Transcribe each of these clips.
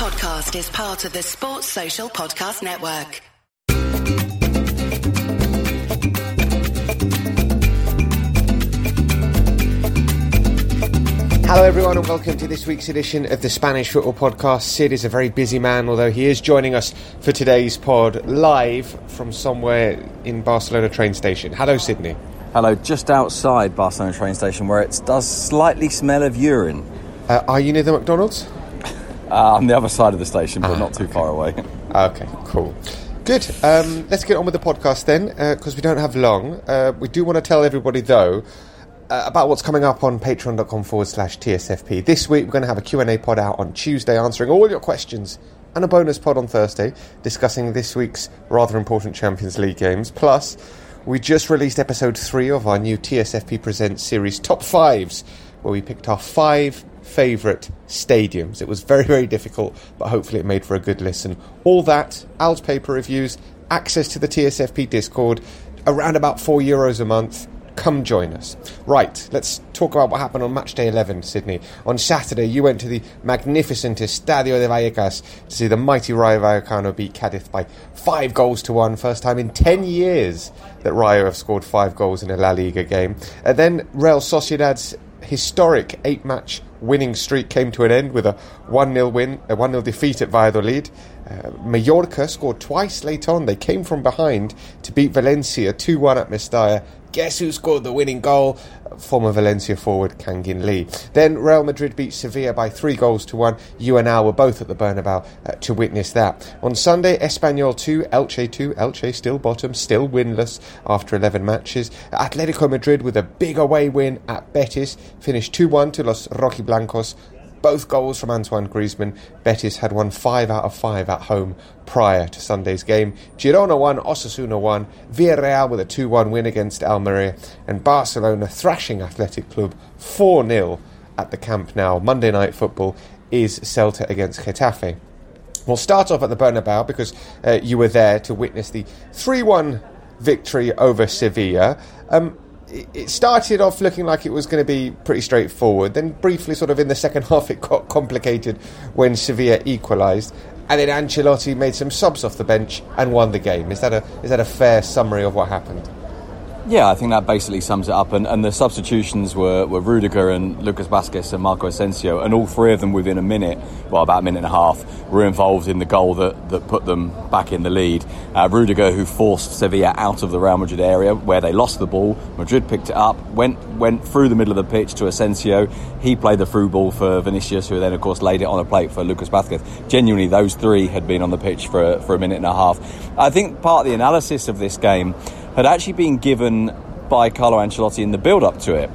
podcast is part of the Sports Social Podcast Network. Hello, everyone, and welcome to this week's edition of the Spanish Football Podcast. Sid is a very busy man, although he is joining us for today's pod live from somewhere in Barcelona train station. Hello, Sydney. Hello, just outside Barcelona train station where it does slightly smell of urine. Uh, are you near the McDonald's? Uh, on the other side of the station, but not too far away. Okay, cool. Good. Um, let's get on with the podcast then, because we don't have long. Uh, we do want to tell everybody, though, uh, about what's coming up on patreon.com forward slash TSFP. This week, we're going to have a Q&A pod out on Tuesday, answering all your questions, and a bonus pod on Thursday, discussing this week's rather important Champions League games. Plus, we just released episode three of our new TSFP Presents series, Top Fives, where we picked our five favourite stadiums. It was very, very difficult, but hopefully it made for a good listen. All that, Al's paper reviews, access to the TSFP Discord, around about four euros a month. Come join us. Right, let's talk about what happened on match day 11, Sydney. On Saturday, you went to the magnificent Estadio de Vallecas to see the mighty Rayo Vallecano beat Cadiz by five goals to one. First time in 10 years that Rayo have scored five goals in a La Liga game. And then Real Sociedad's historic eight match winning streak came to an end with a 1 0 win, a 1 0 defeat at Valladolid. Uh, Mallorca scored twice late on. They came from behind to beat Valencia 2 1 at Mestalla. Guess who scored the winning goal? Former Valencia forward Kangin Lee. Then Real Madrid beat Sevilla by three goals to one. You and Al were both at the Bernabeu uh, to witness that. On Sunday, Espanyol 2, Elche 2. Elche still bottom, still winless after 11 matches. Atletico Madrid with a big away win at Betis finished 2 1 to Los Rojiblancos both goals from Antoine Griezmann. Betis had won 5 out of 5 at home prior to Sunday's game. Girona won, Osasuna won, Villarreal with a 2 1 win against Almeria, and Barcelona thrashing Athletic Club 4 0 at the Camp Nou. Monday night football is Celta against Getafe. We'll start off at the Bernabeu because uh, you were there to witness the 3 1 victory over Sevilla. Um, it started off looking like it was going to be pretty straightforward. Then, briefly, sort of in the second half, it got complicated when Sevilla equalised. And then Ancelotti made some subs off the bench and won the game. Is that a, is that a fair summary of what happened? Yeah, I think that basically sums it up. And, and the substitutions were, were Rudiger and Lucas Vazquez and Marco Asensio, and all three of them within a minute, well, about a minute and a half, were involved in the goal that, that put them back in the lead. Uh, Rudiger, who forced Sevilla out of the Real Madrid area where they lost the ball, Madrid picked it up, went went through the middle of the pitch to Asensio. He played the through ball for Vinicius, who then, of course, laid it on a plate for Lucas Vazquez. Genuinely, those three had been on the pitch for, for a minute and a half. I think part of the analysis of this game had actually been given by Carlo Ancelotti in the build up to it.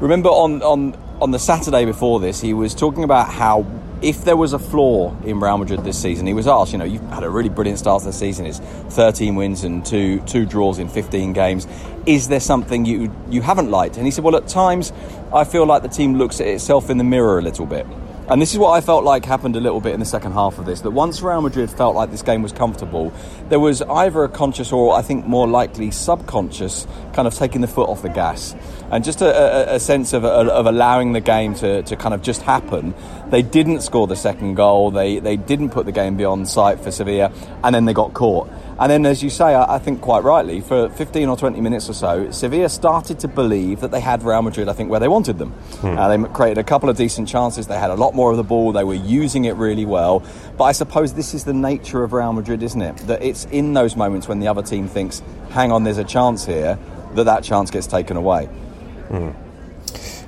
Remember on, on, on the Saturday before this, he was talking about how if there was a flaw in Real Madrid this season, he was asked, you know, you've had a really brilliant start to the season. It's 13 wins and two two draws in 15 games. Is there something you you haven't liked? And he said, well, at times I feel like the team looks at itself in the mirror a little bit. And this is what I felt like happened a little bit in the second half of this. That once Real Madrid felt like this game was comfortable, there was either a conscious or I think more likely subconscious kind of taking the foot off the gas. And just a, a, a sense of, of allowing the game to, to kind of just happen. They didn't score the second goal, they, they didn't put the game beyond sight for Sevilla, and then they got caught. And then, as you say, I, I think quite rightly, for 15 or 20 minutes or so, Sevilla started to believe that they had Real Madrid, I think, where they wanted them. Hmm. Uh, they created a couple of decent chances, they had a lot more of the ball, they were using it really well. But I suppose this is the nature of Real Madrid, isn't it? That it's in those moments when the other team thinks, hang on, there's a chance here, that that chance gets taken away. Hmm.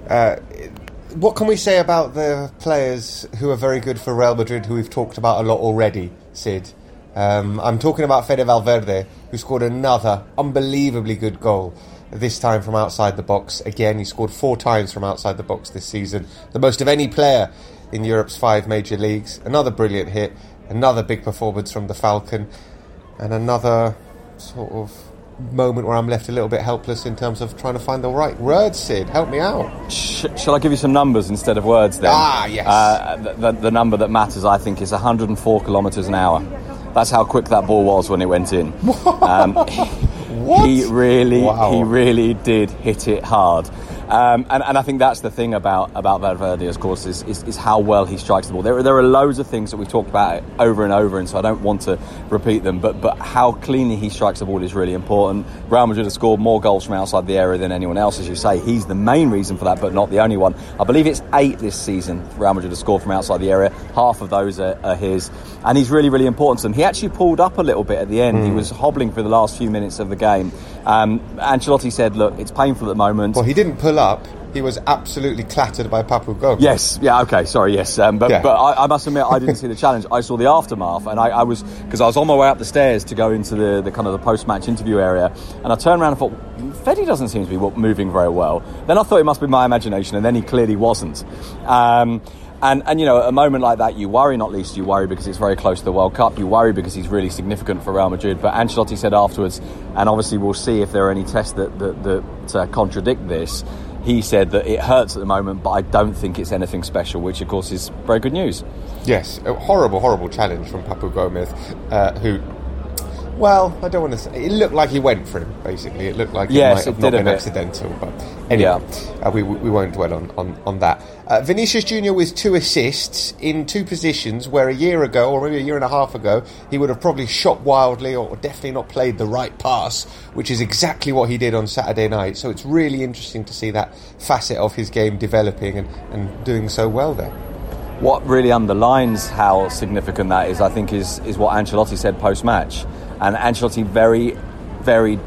Uh, what can we say about the players who are very good for Real Madrid, who we've talked about a lot already, Sid? Um, I'm talking about Fede Valverde, who scored another unbelievably good goal, this time from outside the box. Again, he scored four times from outside the box this season, the most of any player in Europe's five major leagues. Another brilliant hit, another big performance from the Falcon, and another sort of moment where I'm left a little bit helpless in terms of trying to find the right words, Sid. Help me out. Sh- shall I give you some numbers instead of words then? Ah, yes. Uh, the, the, the number that matters, I think, is 104 kilometres an hour. That's how quick that ball was when it went in. Um, what? He really, Wow. he really did hit it hard. Um, and, and I think that's the thing about, about Valverde, of course, is, is, is how well he strikes the ball. There, there are loads of things that we've talked about over and over, and so I don't want to repeat them, but, but how cleanly he strikes the ball is really important. Real Madrid have scored more goals from outside the area than anyone else, as you say. He's the main reason for that, but not the only one. I believe it's eight this season Real Madrid have scored from outside the area. Half of those are, are his, and he's really, really important to them. He actually pulled up a little bit at the end. Mm. He hmm. was hobbling for the last few minutes of the game. Um, Ancelotti said, "Look, it's painful at the moment." Well, he didn't pull up he was absolutely clattered by Papu Gomez. Yes, yeah, okay, sorry, yes. Um, but yeah. but I, I, must admit, I didn't see the challenge. I saw the aftermath, and I, I was, because I was on my way up the stairs to go into the, the kind of the post match interview area, and I turned around and thought, Freddy doesn't seem to be moving very well. Then I thought it must be my imagination, and then he clearly wasn't. Um, and, and you know, at a moment like that, you worry, not least you worry because it's very close to the World Cup. You worry because he's really significant for Real Madrid. But Ancelotti said afterwards, and obviously we'll see if there are any tests that, that, that uh, contradict this he said that it hurts at the moment, but I don't think it's anything special, which of course is very good news. Yes, a horrible, horrible challenge from Papu Gomez, uh, who well, I don't want to say. It looked like he went for him. Basically, it looked like yes, it might have not been accidental. But anyway, yeah. uh, we, we won't dwell on on, on that. Uh, Vinicius Junior with two assists in two positions where a year ago, or maybe a year and a half ago, he would have probably shot wildly or definitely not played the right pass, which is exactly what he did on Saturday night. So it's really interesting to see that facet of his game developing and, and doing so well there what really underlines how significant that is, I think, is, is what Ancelotti said post match. And Ancelotti very, very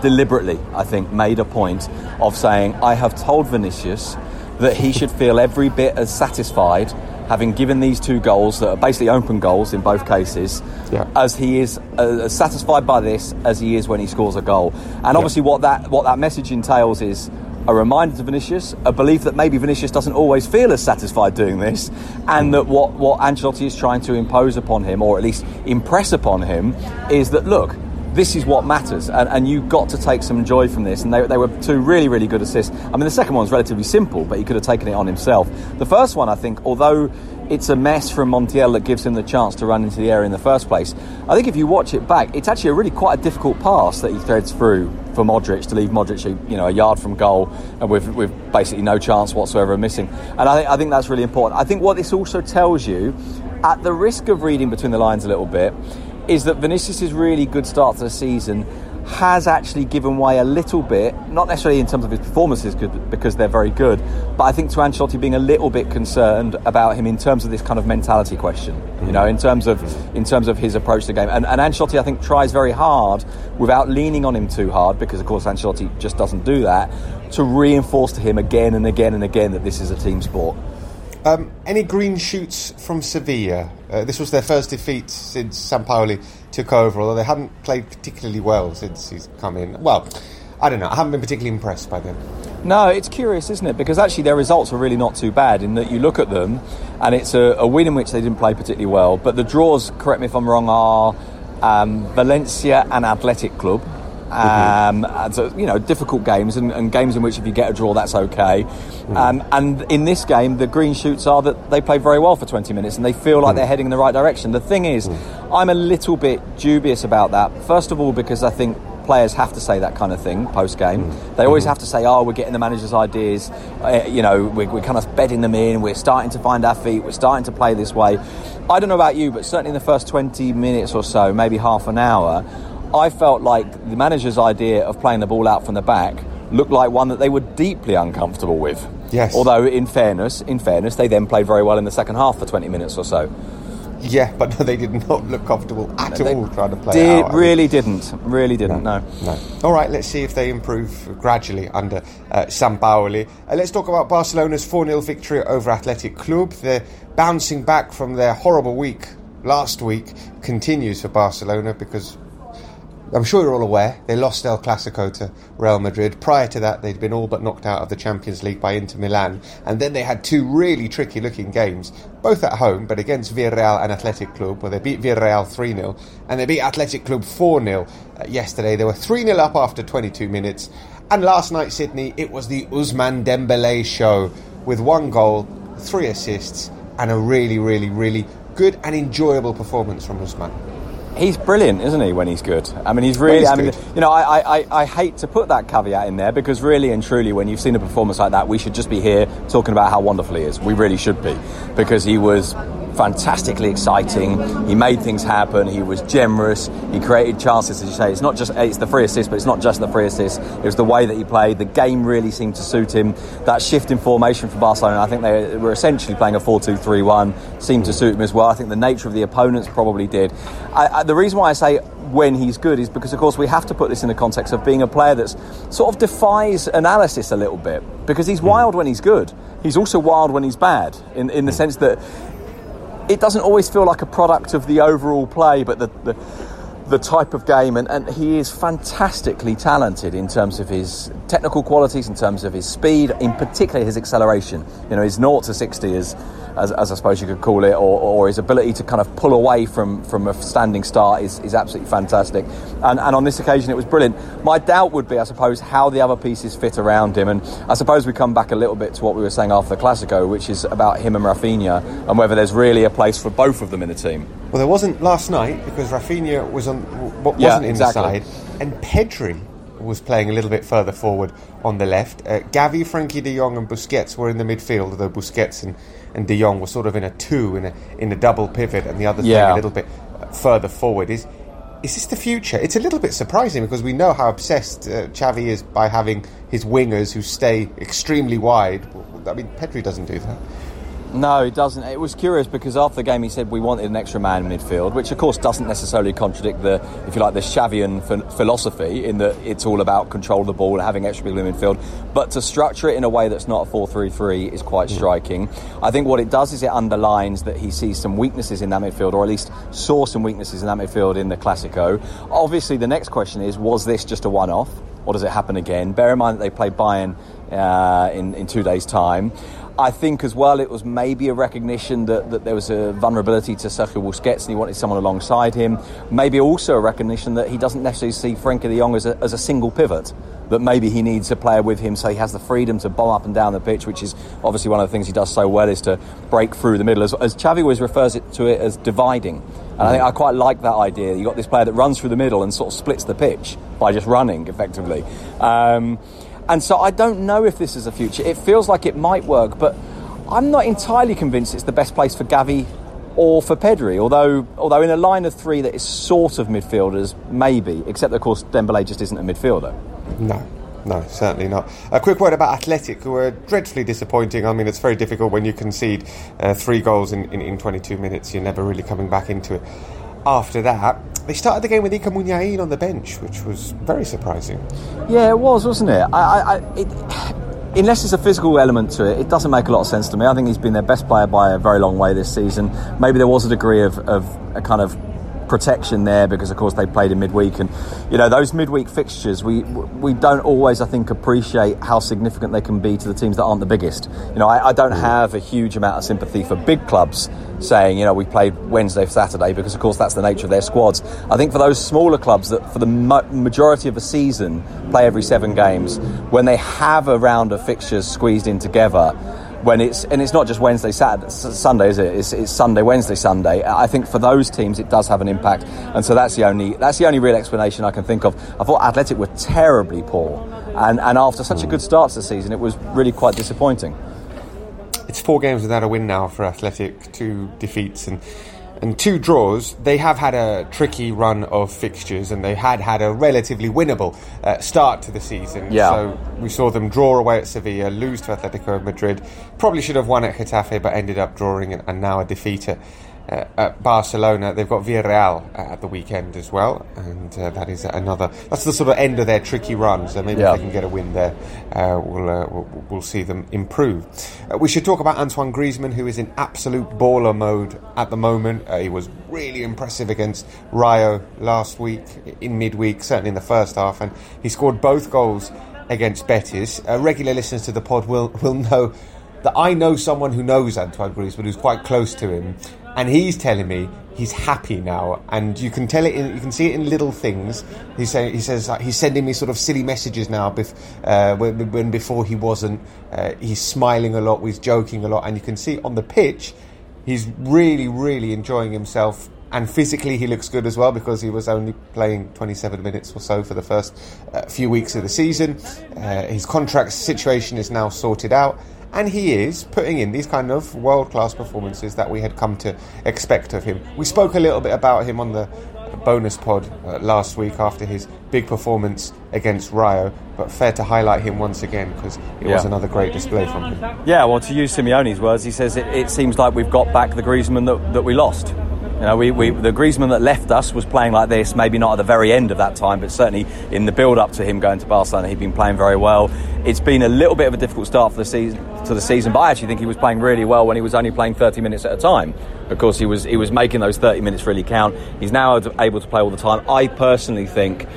deliberately, I think, made a point of saying, I have told Vinicius that he should feel every bit as satisfied having given these two goals that are basically open goals in both cases, yeah. as he is uh, as satisfied by this as he is when he scores a goal. And obviously, yeah. what that what that message entails is a reminder to Vinicius, a belief that maybe Vinicius doesn't always feel as satisfied doing this, and that what, what Ancelotti is trying to impose upon him, or at least impress upon him, is that look, this is what matters, and, and you've got to take some joy from this. And they, they were two really, really good assists. I mean, the second one was relatively simple, but he could have taken it on himself. The first one, I think, although it's a mess from Montiel that gives him the chance to run into the area in the first place. I think if you watch it back, it's actually a really quite a difficult pass that he threads through for Modric to leave Modric, you know, a yard from goal and with, with basically no chance whatsoever of missing. And I think, I think that's really important. I think what this also tells you, at the risk of reading between the lines a little bit, is that Vinicius' really good start to the season has actually given way a little bit, not necessarily in terms of his performances because they're very good, but I think to Ancelotti being a little bit concerned about him in terms of this kind of mentality question, you know, in terms of in terms of his approach to the game. And, and Ancelotti, I think, tries very hard without leaning on him too hard because, of course, Ancelotti just doesn't do that to reinforce to him again and again and again that this is a team sport. Um, any green shoots from Sevilla? Uh, this was their first defeat since Sampaoli took over, although they haven't played particularly well since he's come in. Well, I don't know. I haven't been particularly impressed by them. No, it's curious, isn't it? Because actually their results were really not too bad in that you look at them and it's a, a win in which they didn't play particularly well. But the draws, correct me if I'm wrong, are um, Valencia and Athletic Club. Um, mm-hmm. so, you know, difficult games and, and, games in which if you get a draw, that's okay. Mm-hmm. Um, and in this game, the green shoots are that they play very well for 20 minutes and they feel like mm-hmm. they're heading in the right direction. The thing is, mm. I'm a little bit dubious about that. First of all, because I think players have to say that kind of thing post game. Mm. They always mm-hmm. have to say, "Oh, we're getting the manager's ideas. Uh, you know, we're, we're, kind of bedding them in. We're starting to find our feet. We're starting to play this way." I don't know about you, but certainly in the first 20 minutes or so, maybe half an hour, I felt like the manager's idea of playing the ball out from the back looked like one that they were deeply uncomfortable with. Yes. Although, in fairness, in fairness, they then played very well in the second half for 20 minutes or so. Yeah, but no, they did not look comfortable at no, all trying to play did, out. Really didn't. Really didn't. No, no. no. All right, let's see if they improve gradually under uh, Sampaoli. Uh, let's talk about Barcelona's 4 0 victory over Athletic Club. They're bouncing back from their horrible week last week continues for Barcelona because I'm sure you're all aware they lost El Clasico to Real Madrid. Prior to that, they'd been all but knocked out of the Champions League by Inter Milan, and then they had two really tricky-looking games, both at home, but against Villarreal and Athletic Club, where they beat Villarreal 3-0, and they beat Athletic Club 4-0 uh, yesterday. They were 3-0 up after 22 minutes, and last night, Sydney, it was the Ousmane Dembele show with one goal, three assists, and a really, really, really good and enjoyable performance from Ousmane. He's brilliant, isn't he? When he's good, I mean, he's really. he's I mean, good. you know, I, I, I hate to put that caveat in there because really and truly, when you've seen a performance like that, we should just be here talking about how wonderful he is. We really should be because he was fantastically exciting. He made things happen. He was generous. He created chances, as you say. It's not just it's the free assist, but it's not just the free assist. It was the way that he played. The game really seemed to suit him. That shift in formation for Barcelona, I think they were essentially playing a 4-2-3-1, seemed to suit him as well. I think the nature of the opponents probably did. I, I, the reason why I say when he's good is because, of course, we have to put this in the context of being a player that sort of defies analysis a little bit because he's hmm. wild when he's good. He's also wild when he's bad, in, in the sense that it doesn't always feel like a product of the overall play, but the, the, the type of game. And, and he is fantastically talented in terms of his technical qualities, in terms of his speed, in particular his acceleration. You know, his 0 to 60 is. As, as I suppose you could call it, or, or his ability to kind of pull away from, from a standing start is, is absolutely fantastic. And, and on this occasion, it was brilliant. My doubt would be, I suppose, how the other pieces fit around him. And I suppose we come back a little bit to what we were saying after the Classico, which is about him and Rafinha and whether there's really a place for both of them in the team. Well, there wasn't last night because Rafinha was on, wasn't Yeah, in exactly. the side, and Pedri was playing a little bit further forward on the left. Uh, Gavi, Frenkie De Jong, and Busquets were in the midfield, although Busquets and, and De Jong were sort of in a two in a in a double pivot, and the others Yeah. playing a little bit uh, further forward. Is is this the future? It's a little bit surprising because we know how obsessed uh, Xavi is by having his wingers who stay extremely wide. I mean, Pedri doesn't do that. No, it doesn't. It was curious because after the game he said we wanted an extra man in midfield, which of course doesn't necessarily contradict the, if you like, the Xavian ph- philosophy in that it's all about control of the ball and having extra people in midfield. But to structure it in a way that's not a 4-3-3 is quite striking. I think what it does is it underlines that he sees some weaknesses in that midfield, or at least saw some weaknesses in that midfield in the Classico. Obviously, the next question is: Was this just a one-off, or does it happen again? Bear in mind that they play Bayern uh, in in two days' time. I think as well it was maybe a recognition that, that there was a vulnerability to Sergio Busquets and he wanted someone alongside him. Maybe also a recognition that he doesn't necessarily see Frenkie de Jong as a, as a single pivot. That maybe he needs a player with him so he has the freedom to bomb up and down the pitch, which is obviously one of the things he does so well is to break through the middle. As, as Xavi always refers it, to it as dividing. And I think I quite like that idea. You've got this player that runs through the middle and sort of splits the pitch by just running effectively. Um, and so I don't know if this is a future. It feels like it might work, but I'm not entirely convinced it's the best place for Gavi or for Pedri. Although, although in a line of three that is sort of midfielders, maybe. Except of course Dembele just isn't a midfielder. No, no, certainly not. A quick word about Athletic, who are dreadfully disappointing. I mean, it's very difficult when you concede uh, three goals in, in, in 22 minutes. You're never really coming back into it. After that, they started the game with Iker Muniain on the bench, which was very surprising. Yeah, it was, wasn't it? I, I, it unless there's a physical element to it, it doesn't make a lot of sense to me. I think he's been their best player by a very long way this season. Maybe there was a degree of, of a kind of protection there because of course they played in midweek. And you know those midweek fixtures we we don't always I think appreciate how significant they can be to the teams that aren't the biggest. You know I, I don't mm. have a huge amount of sympathy for big clubs saying you know we played Wednesday Saturday because of course that's the nature of their squads. I think for those smaller clubs that for the majority of the season play every seven games when they have a round of fixtures squeezed in together when it's and it's not just Wednesday, Saturday, Sunday, is it? It's, it's Sunday, Wednesday, Sunday. Uh, I think for those teams it does have an impact, and so that's the only that's the only real explanation I can think of. I thought Athletic were terribly poor, and and after such a good start to the season, it was really quite disappointing. It's four games without a win now for Athletic, two defeats and and two draws. They have had a tricky run of fixtures, and they had had a relatively winnable uh, start to the season. Yeah. So we saw them draw away at Sevilla, lose to Atletico Madrid. Probably should have won at Getafe, but ended up drawing, and, and now a defeat at, uh, at Barcelona. They've got Villarreal uh, at the weekend as well, and uh, that is another. That's the sort of end of their tricky run. So maybe Yeah. if they can get a win there, uh, we'll, uh, we'll we'll see them improve. Uh, we should talk about Antoine Griezmann, who is in absolute baller mode at the moment. Uh, he was really impressive against Rayo last week in midweek, certainly in the first half, and he scored both goals against Betis. Uh, regular listeners to the pod will will know that I know someone who knows Antoine Griezmann, who's quite close to him, and he's telling me he's happy now, and you can tell it. In, you can see it in little things. He say, he says like, he's sending me sort of silly messages now. Bef, uh, when, when before he wasn't, uh, he's smiling a lot, he's joking a lot, and you can see on the pitch, he's really, really enjoying himself. and physically he looks good as well because he was only playing 27 minutes or so for the first uh, few weeks of the season. Uh, his contract situation is now sorted out, and he is putting in these kind of world class performances that we had come to expect of him. We spoke a little bit about him on the bonus pod uh, last week after his big performance against Rayo, but fair to highlight him once again because it Yeah. was another great display from him. Yeah, well, to use Simeone's words, he says it, it seems like we've got back the Griezmann that, that we lost. You know, we, we, the Griezmann that left us was playing like this, maybe not at the very end of that time, but certainly in the build up to him going to Barcelona, he'd been playing very well. It's been a little bit of a difficult start for the season, to the season, but I actually think he was playing really well when he was only playing 30 minutes at a time because he was, he was making those 30 minutes really count. He's now able to play all the time. I personally think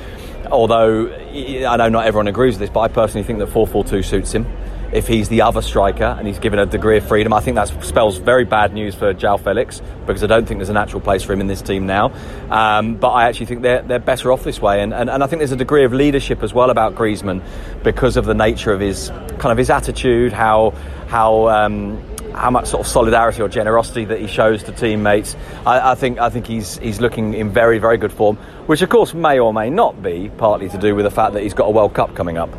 although I know not everyone agrees with this, but I personally think that 4-4-2 suits him. If he's the other striker and he's given a degree of freedom, I think that spells very bad news for Joao Felix because I don't think there's a natural place for him in this team now. Um, but I actually think they're, they're better off this way, and, and, and I think there's a degree of leadership as well about Griezmann because of the nature of his kind of his attitude, how how um, how much sort of solidarity or generosity that he shows to teammates. I, I think I think he's he's looking in very very good form, which of course may or may not be partly to do with the fact that he's got a World Cup coming up.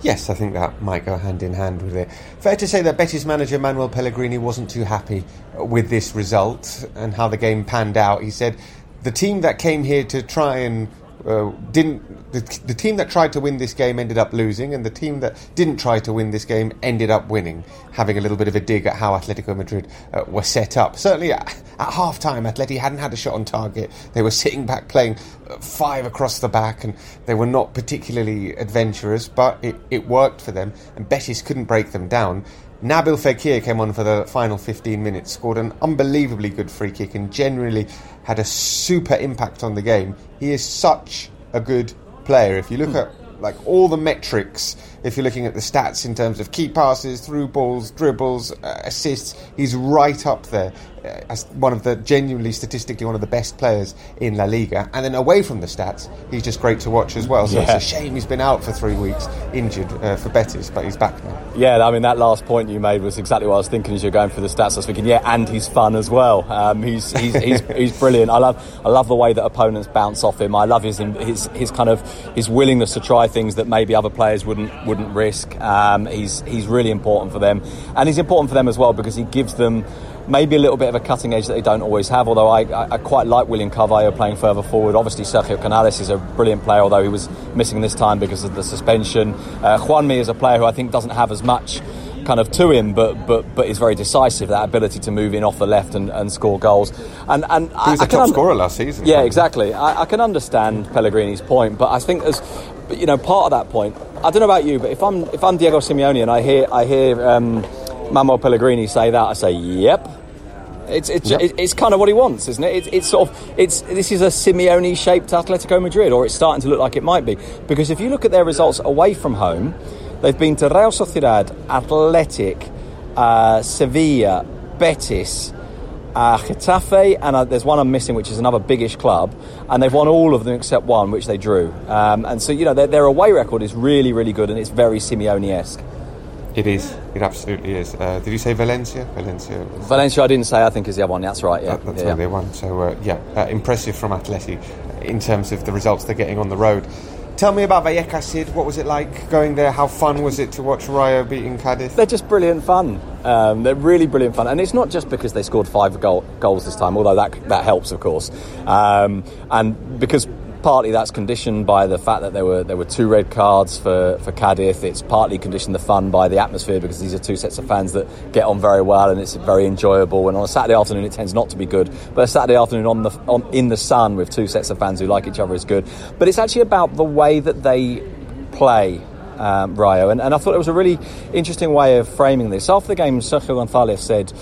Yes, I think that might go hand in hand with it. Fair to say that Betis manager Manuel Pellegrini wasn't too happy with this result and how the game panned out. He said the team that came here to try and uh, didn't the, the team that tried to win this game ended up losing, and the team that didn't try to win this game ended up winning. Having a little bit of a dig at how Atletico Madrid uh, were set up. Certainly at, at half time, Atleti hadn't had a shot on target. They were sitting back playing uh, five across the back, and they were not particularly adventurous, but it, it worked for them, and Betis couldn't break them down. Nabil Fekir came on for the final 15 minutes, scored an unbelievably good free kick, and generally had a super impact on the game. He is such a good player. If you look at like all the metrics, if you're looking at the stats in terms of key passes, through balls, dribbles, uh, assists, he's right up there as one of the genuinely statistically one of the best players in La Liga. And then away from the stats, he's just great to watch as well. So Yeah. it's a shame he's been out for three weeks, injured uh, for Betis, but he's back now. Yeah, I mean that last point you made was exactly what I was thinking as you're going through the stats. I was thinking, yeah, and he's fun as well. Um, he's, he's, he's, he's brilliant. I love I love the way that opponents bounce off him. I love his his his kind of his willingness to try things that maybe other players wouldn't wouldn't risk. Um, he's he's really important for them, and he's important for them as well because he gives them. Maybe a little bit of a cutting edge that they don't always have. Although I, I, I quite like William Carvalho playing further forward. Obviously, Sergio Canales is a brilliant player, although he was missing this time because of the suspension. Uh, Juanmi is a player who I think doesn't have as much kind of to him, but but but is very decisive. That ability to move in off the left and, and score goals. And and He was I, a I top un- scorer last season. Yeah, exactly. I, I can understand Pellegrini's point, but I think as you know, part of that point. I don't know about you, but if I'm if I'm Diego Simeone and I hear I hear um, Manuel Pellegrini say that, I say, "Yep." It's it's, Yep. it- it's kind of what he wants, isn't it? It's, it's sort of it's this is a Simeone-shaped Atletico Madrid, or it's starting to look like it might be. Because if you look at their results away from home, they've been to Real Sociedad, Athletic, uh, Sevilla, Betis, uh, Getafe, and uh, there's one I'm missing, which is another biggish club, and they've won all of them except one, which they drew. Um, and so you know their, their away record is really, really good, and it's very Simeone-esque. It is. It absolutely is. Uh, did you say Valencia? Valencia. Valencia, I didn't say. I think is the other one. That's right. Yeah, That, that's yeah, yeah. they won. So uh, yeah, uh, impressive from Atleti in terms of the results they're getting on the road. Tell me about Vallecas, Sid. What was it like going there? How fun was it to watch Rayo beating Cadiz? They're just brilliant fun. Um, they're really brilliant fun, and it's not just because they scored five goal, goals this time, although that that helps, of course, um, and because partly that's conditioned by the fact that there were there were two red cards for for Cadiz. It's partly conditioned the fun by the atmosphere because these are two sets of fans that get on very well, and it's very enjoyable. And on a Saturday afternoon, it tends not to be good, but a Saturday afternoon on the on, in the sun with two sets of fans who like each other is good. But it's actually about the way that they play um, Rayo. And, and I thought it was a really interesting way of framing this. After the game, Sergio Gonzalez said,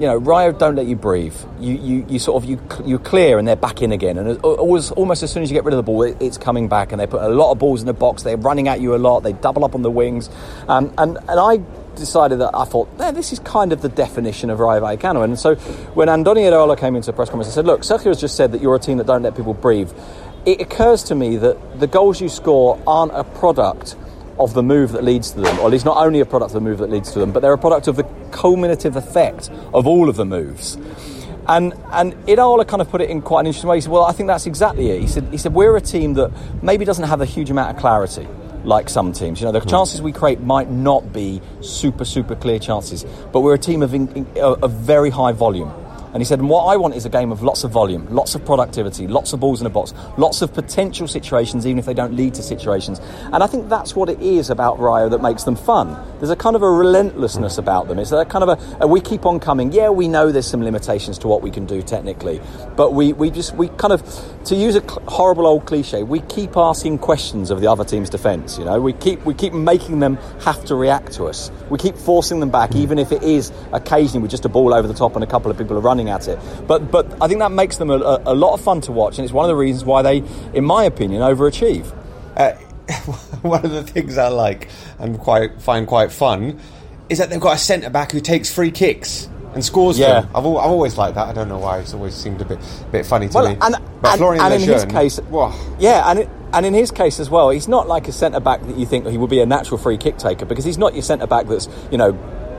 you know, Rayo don't let you breathe. You, you, you sort of you you clear and they're back in again. And always, almost as soon as you get rid of the ball, it, it's coming back. And they put a lot of balls in the box. They're running at you a lot. They double up on the wings. Um, and and I decided that I thought, "Eh, this is kind of the definition of Rayo Vallecano. And so when Andoni Iraola came into the press conference, I said, look, Sergio has just said that you're a team that don't let people breathe. It occurs to me that the goals you score aren't a product of the move that leads to them, or at least not only a product of the move that leads to them, but they're a product of the culminative effect of all of the moves. And and Iraola kind of put it in quite an interesting way. He said, "Well, I think that's exactly it." He said, "He said we're a team that maybe doesn't have a huge amount of clarity." Like some teams, you know, the hmm. chances we create might not be super, super clear chances, but we're a team of, in, of very high volume. And he said, and what I want is a game of lots of volume, lots of productivity, lots of balls in a box, lots of potential situations, even if they don't lead to situations. And I think that's what it is about Rayo that makes them fun. There's a kind of a relentlessness about them. It's a kind of a, a we keep on coming. Yeah, we know there's some limitations to what we can do technically, but we, we just, we kind of, to use a cl- horrible old cliche, we keep asking questions of the other team's defence, you know, we keep, we keep making them have to react to us. We keep forcing them back, even if it is occasionally with just a ball over the top and a couple of people are running at it. But but I think that makes them a, a, lot of fun to watch, and it's one of the reasons why they, in my opinion, overachieve. Uh, one of the things I like and quite find quite fun is that they've got a centre back who takes free kicks and scores Yeah. them. I've, al- I've always liked that. I don't know why. It's always seemed a bit bit funny to Well, me. and, but and, Florian and in his case, whoa. yeah, and it, and in his case as well, he's not like a centre back that you think he would be a natural free kick taker because he's not your centre back that's you know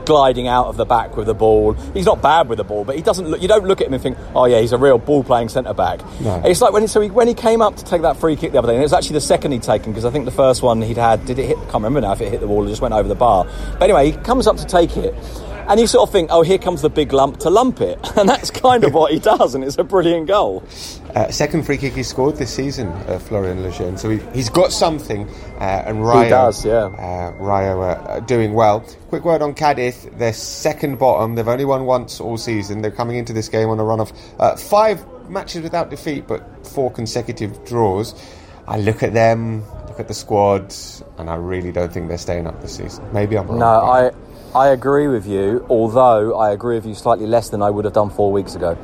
gliding out of the back with the ball. He's not bad with the ball, but he doesn't. Look, you don't look at him and think, oh yeah, he's a real ball playing centre back. No. It's like when he, so he, when he came up to take that free kick the other day, and it was actually the second he'd taken because I think the first one he'd had did it hit? I can't remember now if it hit the wall or just went over the bar. But anyway, he comes up to take it. And you sort of think, oh, here comes the big lump to lump it. And that's kind of what he does, and it's a brilliant goal. Uh, second free kick he scored this season, uh, Florian Lejeune. So he, he's got something, uh, and Rayo, does, yeah. uh, Rayo are doing well. Quick word on Cadiz: they're second bottom. They've only won once all season. They're coming into this game on a run of uh, five matches without defeat, but four consecutive draws. I look at them, look at the squad, and I really don't think they're staying up this season. Maybe I'm wrong. No, I I agree with you. Although I agree with you slightly less than I would have done four weeks ago.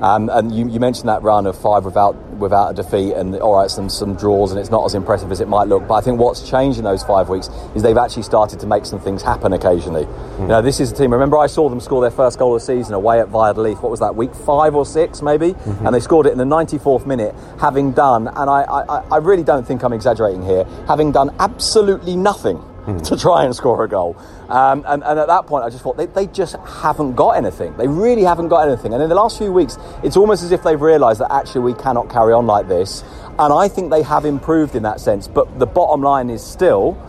Um, and you, you mentioned that run of five without without a defeat, and all right, some some draws, and it's not as impressive as it might look. But I think what's changed in those five weeks is they've actually started to make some things happen occasionally. Hmm. You know, this is a team. Remember, I saw them score their first goal of the season away at Valladolid. What was that? Week five or six, maybe, mm-hmm. and they scored it in the 94th minute, having done. And I, I, I really don't think I'm exaggerating here. Having done absolutely nothing hmm. to try and score a goal. Um, and, and at that point, I just thought they, they just haven't got anything. They really haven't got anything. And in the last few weeks, it's almost as if they've realised that actually we cannot carry on like this. And I think they have improved in that sense. But the bottom line is still,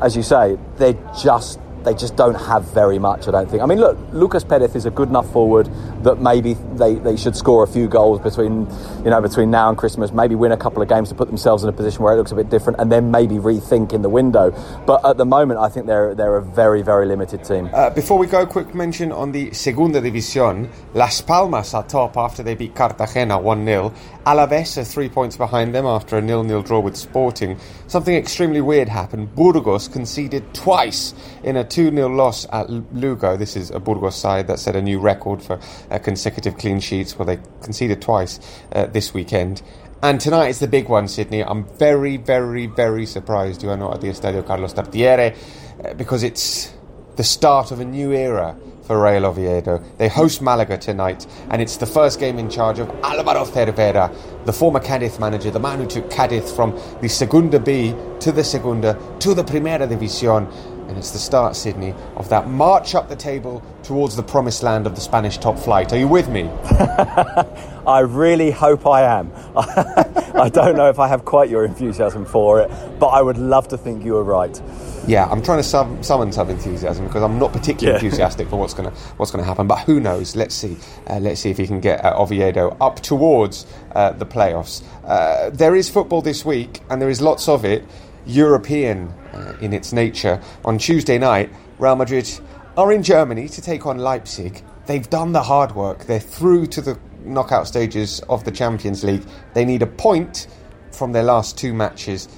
as you say, they're just they just don't have very much. I don't think. I mean, look, Lucas Perez is a good enough forward that maybe they, they should score a few goals between you know between now and Christmas. Maybe win a couple of games to put themselves in a position where it looks a bit different, and then maybe rethink in the window. But at the moment, I think they're they're a very very limited team. Uh, before we go, quick mention on the Segunda División. Las Palmas are top after they beat Cartagena 1 0. Alaves are three points behind them after a nil nil draw with Sporting. Something extremely weird happened. Burgos conceded twice in a 2 0 loss at Lugo. This is a Burgos side that set a new record for uh, consecutive clean sheets, where they conceded twice uh, this weekend. And tonight is the big one, Sydney. I'm very, very, very surprised you are not at the Estadio Carlos Tartiere uh, because it's the start of a new era for Real Oviedo. They host Malaga tonight, and it's the first game in charge of Alvaro Cervera, the former Cadiz manager, the man who took Cadiz from the Segunda B to the Segunda to the Primera División. And it's the start, Sydney, of that march up the table towards the promised land of the Spanish top flight. Are you with me? I really hope I am. I don't know if I have quite your enthusiasm for it, but I would love to think you were right. Yeah, I'm trying to sum, summon some enthusiasm because I'm not particularly Yeah. enthusiastic for what's going to what's going to happen. But who knows? Let's see. Uh, let's see if he can get uh, Oviedo up towards uh, the playoffs. Uh, there is football this week, and there is lots of it. European uh, in its nature. On Tuesday night, Real Madrid are in Germany to take on Leipzig. They've done the hard work. They're through to the knockout stages of the Champions League. They need a point from their last two matches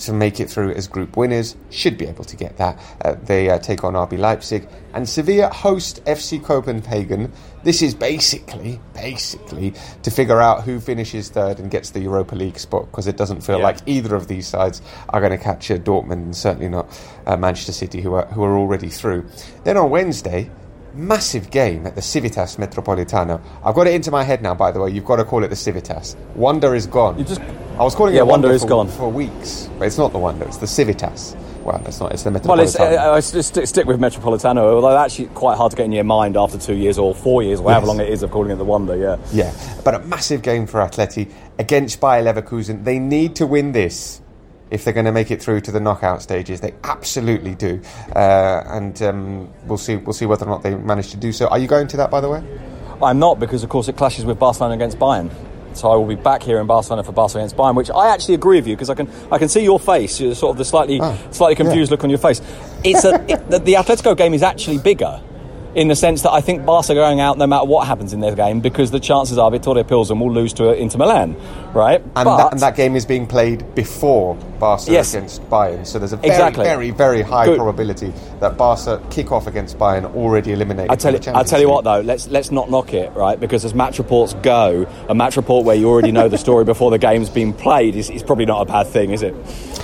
to make it through as group winners. Should be able to get that. Uh, they uh, take on RB Leipzig and Sevilla host FC Copenhagen. This is basically, basically to figure out who finishes third and gets the Europa League spot because it doesn't feel Yeah. like either of these sides are going to catch uh, Dortmund and certainly not uh, Manchester City, who are who are already through. Then on Wednesday. Massive game at the Civitas Metropolitano. I've got it into my head now, by the way. You've got to call it the Civitas. Wanda is gone. You just I was calling Yeah, it Wanda Wanda is for, gone. for weeks, but it's not the Wanda. It's the Civitas. Well, it's not. It's the Well, it's, Metropolitano. uh, I stick, stick stick with Metropolitano, although actually quite hard to get in your mind after two years or four years, or however Yes. long it is of calling it the Wanda. Yeah. Yeah, but a massive game for Atleti against Bayer Leverkusen. They need to win this if they're going to make it through to the knockout stages. They absolutely do, uh, and um, we'll see. We'll see whether or not they manage to do so. Are you going to that, by the way? I'm not because, of course, it clashes with Barcelona against Bayern. So I will be back here in Barcelona for Barcelona against Bayern, which I actually agree with you because I can I can see your face, you're sort of the slightly Ah, slightly confused yeah. look on your face. It's a it, the, the Atletico game is actually bigger. In the sense that I think Barca are going out no matter what happens in their game because the chances are Viktoria Pilsen will lose to uh, Inter Milan, right? And, But- that, and that game is being played before Barca Yes. against Bayern. So there's a very, Exactly. very, very high Good. probability that Barca kick off against Bayern already eliminated. I tell you, I tell you what though, let's let's not knock it, right? Because as match reports go, a match report where you already know the story before the game's been played is, is probably not a bad thing, is it?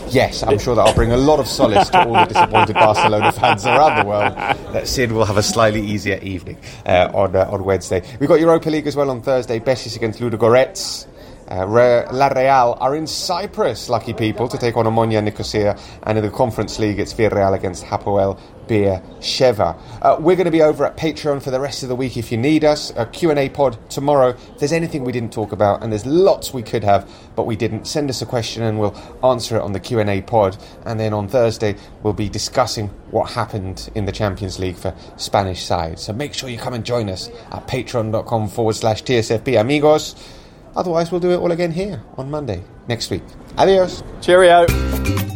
Yes, I'm sure that'll bring a lot of solace to all the disappointed Barcelona fans around the world. That Sid will have a slightly easier evening uh, on uh, on Wednesday. We've got Europa League as well on Thursday. Betis against Ludogorets. Uh, Re- La Real are in Cyprus, lucky people, to take on Omonia Nicosia. And in the Conference League, it's Villarreal against Hapoel Beer Sheva. Uh, we're going to be over at Patreon for the rest of the week if you need us. A Q&A pod tomorrow. If there's anything we didn't talk about, and there's lots we could have, but we didn't, send us a question and we'll answer it on the Q&A pod. And then on Thursday, we'll be discussing what happened in the Champions League for Spanish side. So make sure you come and join us at patreon.com forward slash TSFP amigos. Otherwise, we'll do it all again here on Monday next week. Adios. Cheerio.